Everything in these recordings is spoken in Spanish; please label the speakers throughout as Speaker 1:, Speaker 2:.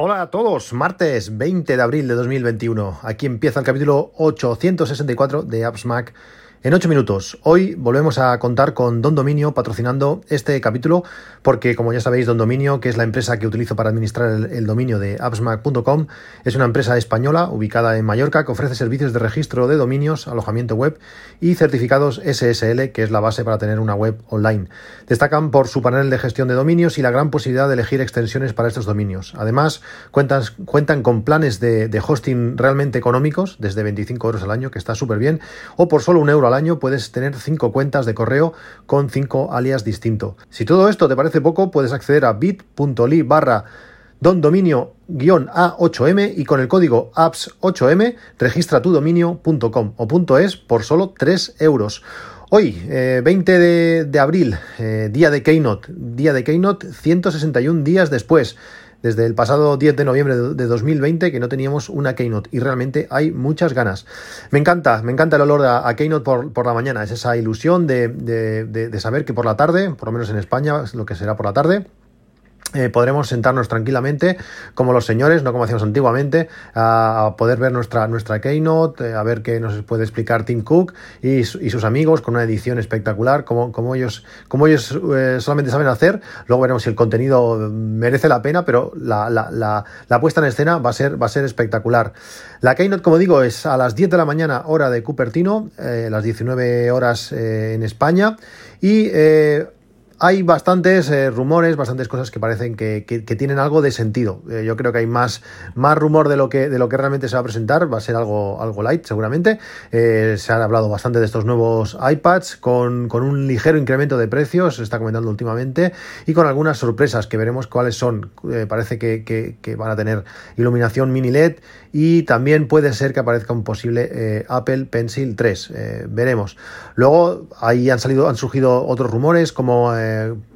Speaker 1: Hola a todos, martes 20 de abril de 2021. Aquí empieza el capítulo 864 de Apps Mac en 8 minutos. Hoy volvemos a contar con Don Dominio patrocinando este capítulo porque como ya sabéis Don Dominio, que es la empresa que utilizo para administrar el, dominio de appsmac.com, es una empresa española ubicada en Mallorca que ofrece servicios de registro de dominios, alojamiento web y certificados SSL, que es la base para tener una web online. Destacan por su panel de gestión de dominios y la gran posibilidad de elegir extensiones para estos dominios. Además, cuentan, cuentan con planes de, de hosting realmente económicos, desde 25 euros al año, que está súper bien, o por solo un euro al año puedes tener cinco cuentas de correo con cinco alias distintos. Si todo esto te parece poco, puedes acceder a bit.ly barra dondominio-a8m y con el código apps8m registra tu dominio.com o .es por solo 3 euros. Hoy, 20 eh, de, abril, eh, día de Keynote, día de Keynote 161 días después desde el pasado 10 de noviembre de 2020 que no teníamos una Keynote y realmente hay muchas ganas. Me encanta, me encanta el olor a, Keynote por, la mañana, es esa ilusión de, de saber que por la tarde, por lo menos en España, lo que será por la tarde, eh, podremos sentarnos tranquilamente como los señores, no como hacíamos antiguamente, a, poder ver nuestra, nuestra Keynote, eh, a ver qué nos puede explicar Tim Cook y, sus amigos con una edición espectacular, como, como ellos, como ellos eh, solamente saben hacer. Luego veremos si el contenido merece la pena, pero la, la, la, puesta en escena va a, ser, va a ser espectacular. La Keynote, como digo, es a las 10 de la mañana, hora de Cupertino, las 19 horas en España, y hay bastantes eh, rumores, bastantes cosas que parecen que, tienen algo de sentido. Eh, yo creo que hay más, más rumor de lo, que, de lo que realmente se va a presentar. Va a ser algo, algo light, seguramente. Eh, se ha hablado bastante de estos nuevos iPads con, con, un ligero incremento de precios, se está comentando últimamente, y con algunas sorpresas que veremos cuáles son. parece que, que, van a tener iluminación mini LED y también puede ser que aparezca un posible Apple Pencil 3. veremos. Luego ahí han salido, han surgido otros rumores como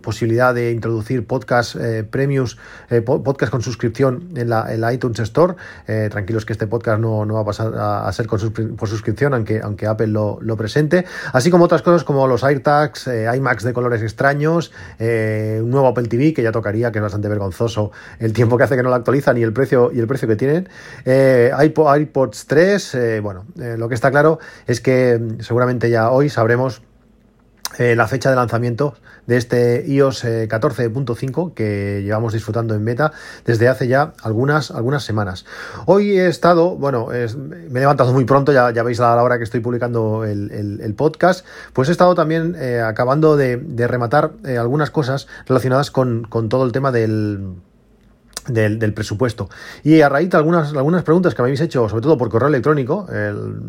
Speaker 1: posibilidad de introducir podcast eh, premiums, eh, podcast con suscripción en la, iTunes Store. Eh, tranquilos que este podcast no, va a pasar a, ser por suscripción, aunque, aunque Apple lo, presente. Así como otras cosas como los AirTags, iMacs de colores extraños, un nuevo Apple TV que ya tocaría, que es bastante vergonzoso el tiempo que hace que no lo actualizan y el precio, y el precio que tienen. iPods 3, bueno, lo que está claro es que seguramente ya hoy sabremos eh, la fecha de lanzamiento de este iOS 14.5 eh, que llevamos disfrutando en beta desde hace ya algunas, algunas semanas. Hoy he estado, bueno, me he levantado muy pronto, ya, ya veis a la hora que estoy publicando el, podcast, pues he estado también eh, acabando de, rematar algunas cosas relacionadas con todo el tema del del, presupuesto. Y a raíz de algunas, algunas preguntas que me habéis hecho, sobre todo por correo electrónico,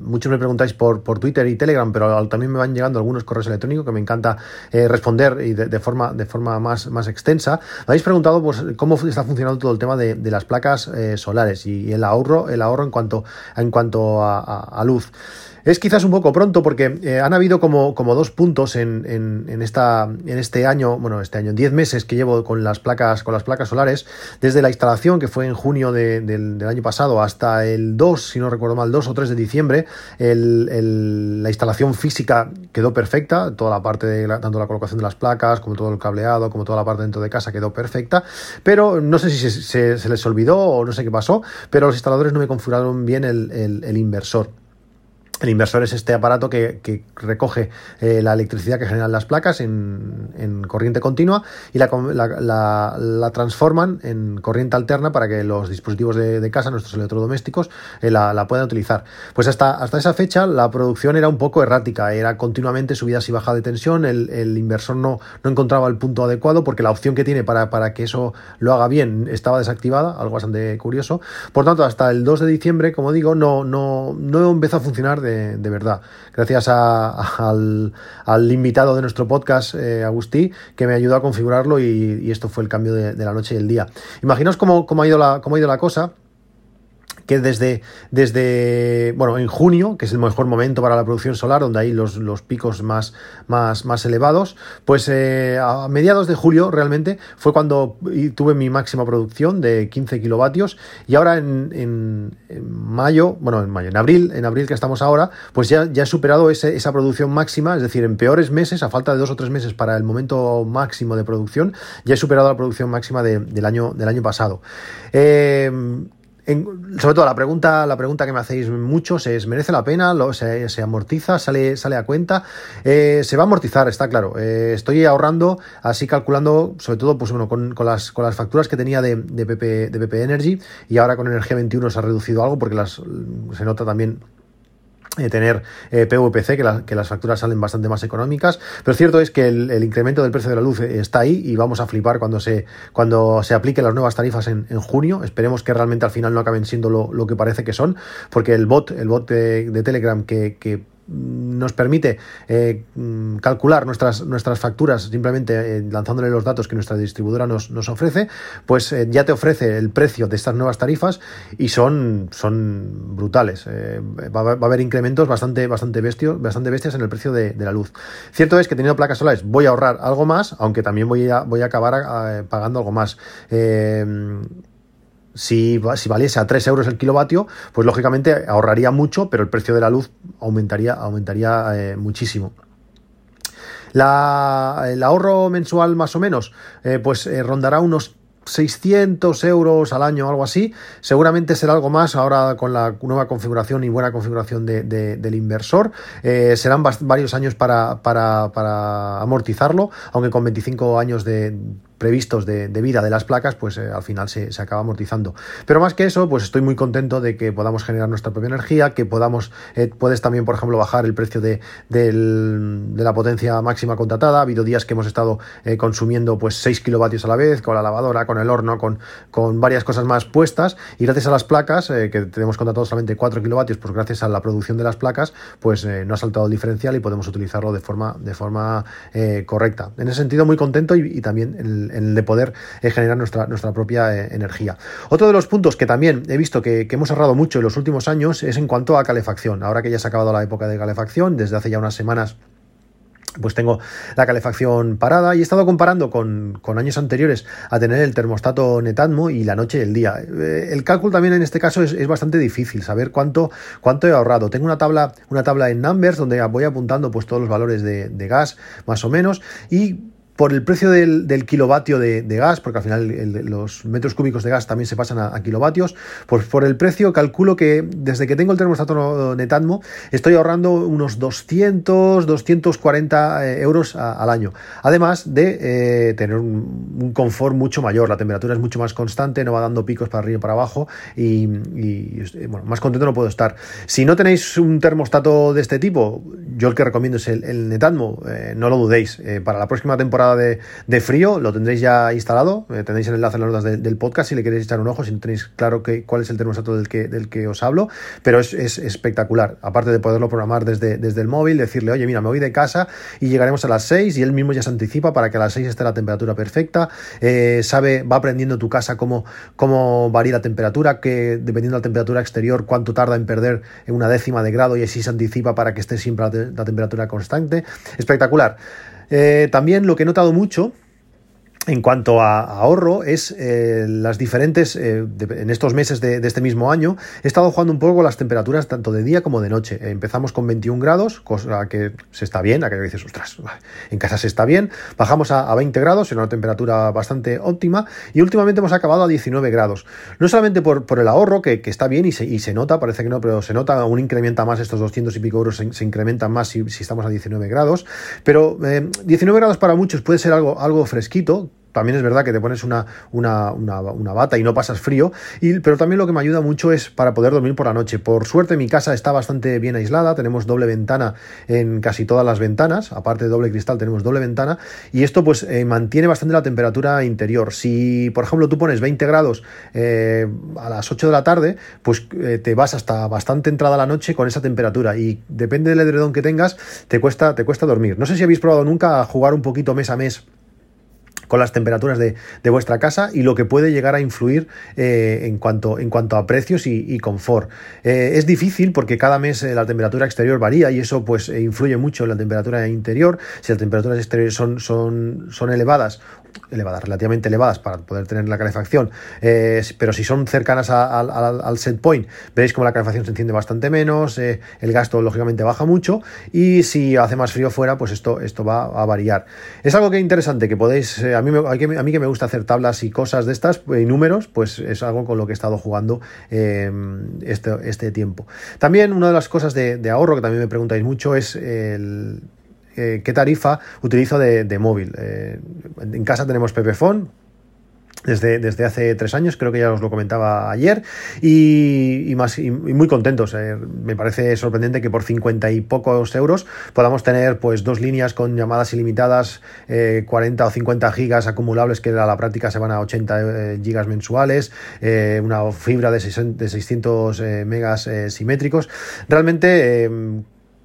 Speaker 1: muchos me preguntáis por, por Twitter y Telegram, pero también me van llegando algunos correos electrónicos que me encanta eh, responder y de, forma, de forma más, más extensa. Me habéis preguntado pues, cómo está funcionando todo el tema de, las placas eh, solares y el ahorro, el ahorro en cuanto, en cuanto a luz. Es quizás un poco pronto porque eh, han habido como, como dos puntos en, en, esta, en este año, bueno, este año, 10 meses que llevo con las placas, con las placas solares, desde la instalación que fue en junio del, año pasado hasta el 2, si no recuerdo mal, 2 o 3 de diciembre, la instalación física quedó perfecta, toda la parte de tanto la colocación de las placas como todo el cableado, como toda la parte dentro de casa quedó perfecta, pero no sé si se, se, les olvidó o no sé qué pasó, pero los instaladores no me configuraron bien el inversor. El inversor es este aparato que, recoge eh, la electricidad que generan las placas en, corriente continua y la, transforman en corriente alterna para que los dispositivos de, casa, nuestros electrodomésticos, eh, la, puedan utilizar. Pues hasta, hasta esa fecha la producción era un poco errática, era continuamente subidas y bajas de tensión, el, inversor no, no, encontraba el punto adecuado porque la opción que tiene para, para que eso lo haga bien estaba desactivada, algo bastante curioso. Por tanto, hasta el 2 de diciembre, como digo, no, no, no empezó a funcionar de de, verdad. Gracias al, invitado de nuestro podcast, eh, Agustí, que me ayudó a configurarlo y, esto fue el cambio de, la noche y el día. Imaginaos cómo, ha ido la, cómo ha ido la cosa que desde, desde, bueno, en junio, que es el mejor momento para la producción solar, donde hay los, los picos más, más, más elevados, pues eh, a mediados de julio realmente fue cuando tuve mi máxima producción de 15 kilovatios y ahora en, en, mayo, bueno, en mayo, en abril, en abril que estamos ahora, pues ya, ya he superado ese, esa producción máxima, es decir, en peores meses, a falta de dos o tres meses para el momento máximo de producción, ya he superado la producción máxima del, año, del año pasado. Eh, sobre todo la pregunta, la pregunta que me hacéis muchos es, ¿merece la pena? Lo, se, amortiza? ¿Sale, ¿Sale a cuenta? Eh, se va a amortizar, está claro. Eh, estoy ahorrando, así calculando, sobre todo pues bueno, con, con, las, con las facturas que tenía de, de, PP, de PP Energy y ahora con Energía 21 se ha reducido algo porque las, se nota también eh, tener eh, PVPC, que, que, las facturas salen bastante más económicas, pero cierto es que el, incremento del precio de la luz eh, está ahí y vamos a flipar cuando se, cuando se apliquen las nuevas tarifas en, junio. Esperemos que realmente al final no acaben siendo lo, que parece que son, porque el bot, el bot de, Telegram que, que nos permite eh, mm, calcular nuestras, nuestras facturas simplemente eh, lanzándole los datos que nuestra distribuidora nos, nos ofrece, pues eh, ya te ofrece el precio de estas nuevas tarifas y son, son brutales. Va, va, a haber incrementos bastante, bastante, bestios, bastante bestias en el precio de, la luz. Cierto es que teniendo placas solares voy a ahorrar algo más, aunque también voy a, voy a acabar pagando algo más. Si, si, valiese a 3 euros el kilovatio, pues lógicamente ahorraría mucho, pero el precio de la luz aumentaría, aumentaría eh, muchísimo. La, el ahorro mensual más o menos, eh, pues eh, rondará unos 600 euros al año, algo así. Seguramente será algo más ahora con la nueva configuración y buena configuración de, del inversor. serán varios años para, para, para amortizarlo, aunque con 25 años de previstos de, vida de las placas, pues eh, al final se, acaba amortizando. Pero más que eso, pues estoy muy contento de que podamos generar nuestra propia energía, que podamos, eh, puedes también, por ejemplo, bajar el precio de, la potencia máxima contratada. Ha habido días que hemos estado eh, consumiendo pues 6 kilovatios a la vez, con la lavadora, con el horno, con, con varias cosas más puestas, y gracias a las placas, que tenemos contratado solamente 4 kilovatios, pues gracias a la producción de las placas, pues no ha saltado el diferencial y podemos utilizarlo de forma, de forma correcta. En ese sentido, muy contento y, y también el, el de poder generar nuestra, nuestra propia eh, energía. Otro de los puntos que también he visto que, hemos ahorrado mucho en los últimos años es en cuanto a calefacción. Ahora que ya se ha acabado la época de calefacción, desde hace ya unas semanas pues tengo la calefacción parada y he estado comparando con, años anteriores a tener el termostato Netatmo y la noche y el día. Eh, el cálculo también en este caso es, bastante difícil, saber cuánto, cuánto he ahorrado. Tengo una tabla, una tabla en Numbers donde voy apuntando pues todos los valores de, de gas más o menos y por el precio del, kilovatio de, gas, porque al final los metros cúbicos de gas también se pasan a, kilovatios, pues por el precio calculo que desde que tengo el termostato Netatmo estoy ahorrando unos 200, 240 eh, euros al año. Además de eh, tener un, confort mucho mayor, la temperatura es mucho más constante, no va dando picos para arriba y para abajo y, bueno, más contento no puedo estar. Si no tenéis un termostato de este tipo, yo el que recomiendo es el, Netatmo, eh, no lo dudéis. para la próxima temporada de, frío, lo tendréis ya instalado, eh, tenéis el enlace en las notas del podcast si le queréis echar un ojo, si no tenéis claro que, cuál es el termostato del que, del que os hablo, pero es, espectacular, aparte de poderlo programar desde, desde el móvil, decirle, oye, mira, me voy de casa y llegaremos a las 6 y él mismo ya se anticipa para que a las 6 esté la temperatura perfecta, eh, sabe, va aprendiendo tu casa cómo, cómo varía la temperatura, que dependiendo de la temperatura exterior, cuánto tarda en perder una décima de grado y así se anticipa para que esté siempre la temperatura constante. Espectacular. Eh, también lo que he notado mucho en cuanto a ahorro, es eh, las diferentes, eh, en estos meses de, este mismo año, he estado jugando un poco las temperaturas tanto de día como de noche. empezamos con 21 grados, cosa que se está bien, a que dices, ostras, en casa se está bien. Bajamos a, 20 grados, en una temperatura bastante óptima, y últimamente hemos acabado a 19 grados. No solamente por, el ahorro, que, está bien y se, nota, parece que no, pero se nota, aún incrementa más, estos 200 y pico euros se, incrementan más si, estamos a 19 grados, pero 19 eh, grados para muchos puede ser algo, algo fresquito, también es verdad que te pones una, una, una, bata y no pasas frío, y, pero también lo que me ayuda mucho es para poder dormir por la noche. Por suerte mi casa está bastante bien aislada, tenemos doble ventana en casi todas las ventanas, aparte de doble cristal tenemos doble ventana, y esto pues eh, mantiene bastante la temperatura interior. Si por ejemplo tú pones 20 grados eh, a las 8 de la tarde, pues eh, te vas hasta bastante entrada la noche con esa temperatura y depende del edredón que tengas, te cuesta, te cuesta dormir. No sé si habéis probado nunca jugar un poquito mes a mes con las temperaturas de, vuestra casa y lo que puede llegar a influir eh, en, cuanto, en cuanto a precios y, confort. Eh, es difícil porque cada mes eh, la temperatura exterior varía y eso pues influye mucho en la temperatura interior. Si las temperaturas exteriores son, son, son elevadas elevadas, relativamente elevadas para poder tener la calefacción, pero si son cercanas al set point, veréis como la calefacción se enciende bastante menos, el gasto lógicamente baja mucho y si hace más frío fuera, pues esto, esto va a variar. Es algo que es interesante, que podéis, a, mí a mí que me gusta hacer tablas y cosas de estas y números, pues es algo con lo que he estado jugando este, este, tiempo. También una de las cosas de, ahorro que también me preguntáis mucho es el, eh, qué tarifa utilizo de, móvil. Eh, en casa tenemos Pepefon, desde, desde, hace tres años, creo que ya os lo comentaba ayer, y, más, y muy contentos. Eh. Me parece sorprendente que por 50 y pocos euros podamos tener pues dos líneas con llamadas ilimitadas, 40 eh, o 50 gigas acumulables que a la práctica se van a 80 eh, gigas mensuales, una fibra de, de 600 megas simétricos. Realmente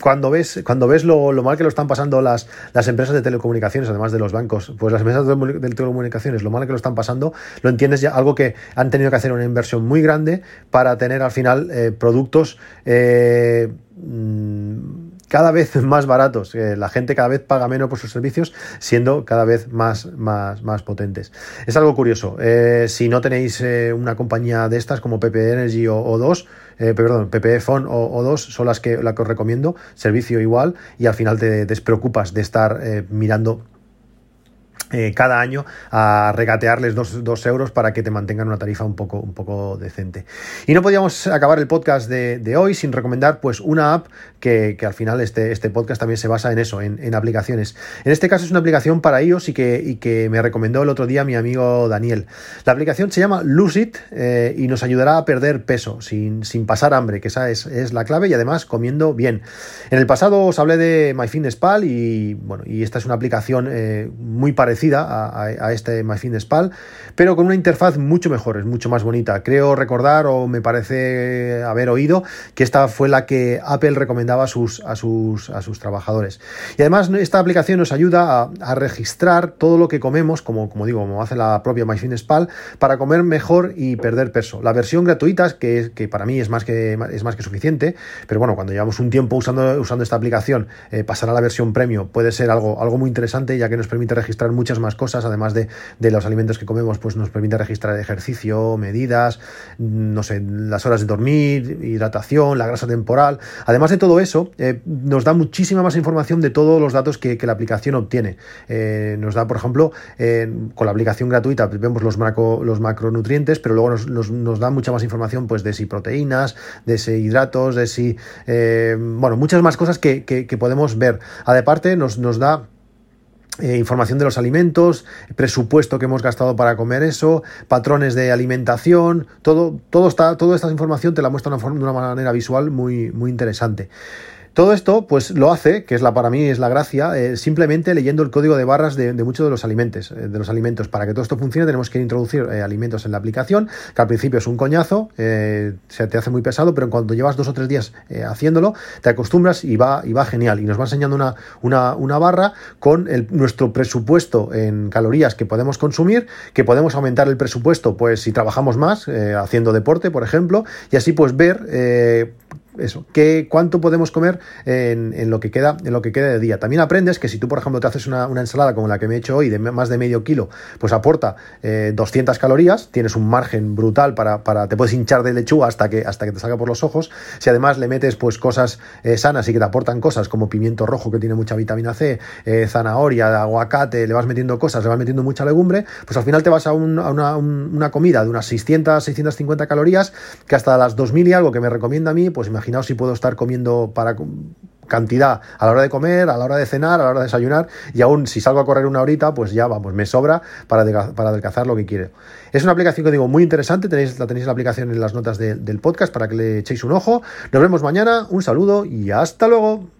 Speaker 1: cuando ves, cuando ves lo, mal que lo están pasando las, las empresas de telecomunicaciones, además de los bancos, pues las empresas de telecomunicaciones, lo mal que lo están pasando, lo entiendes ya, algo que han tenido que hacer una inversión muy grande para tener al final eh, productos eh, mm, cada vez más baratos. la gente cada vez paga menos por sus servicios, siendo cada vez más, más, más potentes. Es algo curioso. Eh, si no tenéis una compañía de estas como PP Energy o, o 2, eh, perdón, PPE Phone o, dos son las que, la que os recomiendo, servicio igual y al final te despreocupas de estar eh, mirando eh, cada año a regatearles dos, euros para que te mantengan una tarifa un poco, un poco decente. Y no podíamos acabar el podcast de, hoy sin recomendar pues una app que, al final este, este podcast también se basa en eso, en, aplicaciones. En este caso es una aplicación para iOS y que, y que me recomendó el otro día mi amigo Daniel. La aplicación se llama Lucid eh, y nos ayudará a perder peso sin, sin pasar hambre, que esa es, la clave y además comiendo bien. En el pasado os hablé de MyFitnessPal y bueno, y esta es una aplicación eh, muy parecida a, este MyFitnessPal, pero con una interfaz mucho mejor, es mucho más bonita. Creo recordar o me parece haber oído que esta fue la que Apple recomendaba a sus, a sus, a sus trabajadores. Y además esta aplicación nos ayuda a, registrar todo lo que comemos, como, como digo, como hace la propia MyFitnessPal, para comer mejor y perder peso. La versión gratuita, que, que para mí es más que, es más que suficiente, pero bueno, cuando llevamos un tiempo usando, usando esta aplicación, eh, pasar a la versión premium puede ser algo, algo muy interesante, ya que nos permite registrar mucho muchas más cosas, además de, los alimentos que comemos, pues nos permite registrar ejercicio, medidas, no sé, las horas de dormir, hidratación, la grasa temporal. Además de todo eso, eh, nos da muchísima más información de todos los datos que, la aplicación obtiene. Eh, nos da, por ejemplo, con la aplicación gratuita vemos los, macro, los macronutrientes, pero luego nos, da mucha más información pues, de si proteínas, de si hidratos, de si... Eh, bueno, muchas más cosas que, que podemos ver. Aparte, nos, nos da eh, información de los alimentos, presupuesto que hemos gastado para comer eso, patrones de alimentación, todo, todo está, toda esta información te la muestra de una, manera visual muy, muy interesante. Todo esto, pues lo hace, que es la para mí es la gracia, eh, simplemente leyendo el código de barras de, muchos de los alimentos. Eh, de los alimentos. Para que todo esto funcione, tenemos que introducir eh, alimentos en la aplicación, que al principio es un coñazo, se te hace muy pesado, pero en cuanto llevas dos o tres días haciéndolo, te acostumbras y va, y va genial. Y nos va enseñando una, una, una barra con nuestro presupuesto en calorías que podemos consumir, que podemos aumentar el presupuesto, pues si trabajamos más, haciendo deporte, por ejemplo, y así pues ver eso, qué, cuánto podemos comer en, lo que queda, en lo que queda de día. También aprendes que si tú, por ejemplo, te haces una, ensalada como la que me he hecho hoy, de más de medio kilo, pues aporta 200 eh, calorías, tienes un margen brutal para, para, te puedes hinchar de lechuga hasta que, hasta que te salga por los ojos. Si además le metes pues cosas eh, sanas y que te aportan cosas como pimiento rojo que tiene mucha vitamina C, eh, zanahoria, aguacate, le vas metiendo cosas, le vas metiendo mucha legumbre, pues al final te vas a, una, una, comida de unas 600, 650 calorías que hasta las 2000 y algo que me recomienda a mí, pues imagínate imaginaos si puedo estar comiendo para cantidad a la hora de comer, a la hora de cenar, a la hora de desayunar y aún si salgo a correr una horita, pues ya vamos, me sobra para, para adelgazar lo que quiero. Es una aplicación que digo muy interesante, tenéis, la tenéis la aplicación en las notas del podcast para que le echéis un ojo. Nos vemos mañana, un saludo y hasta luego.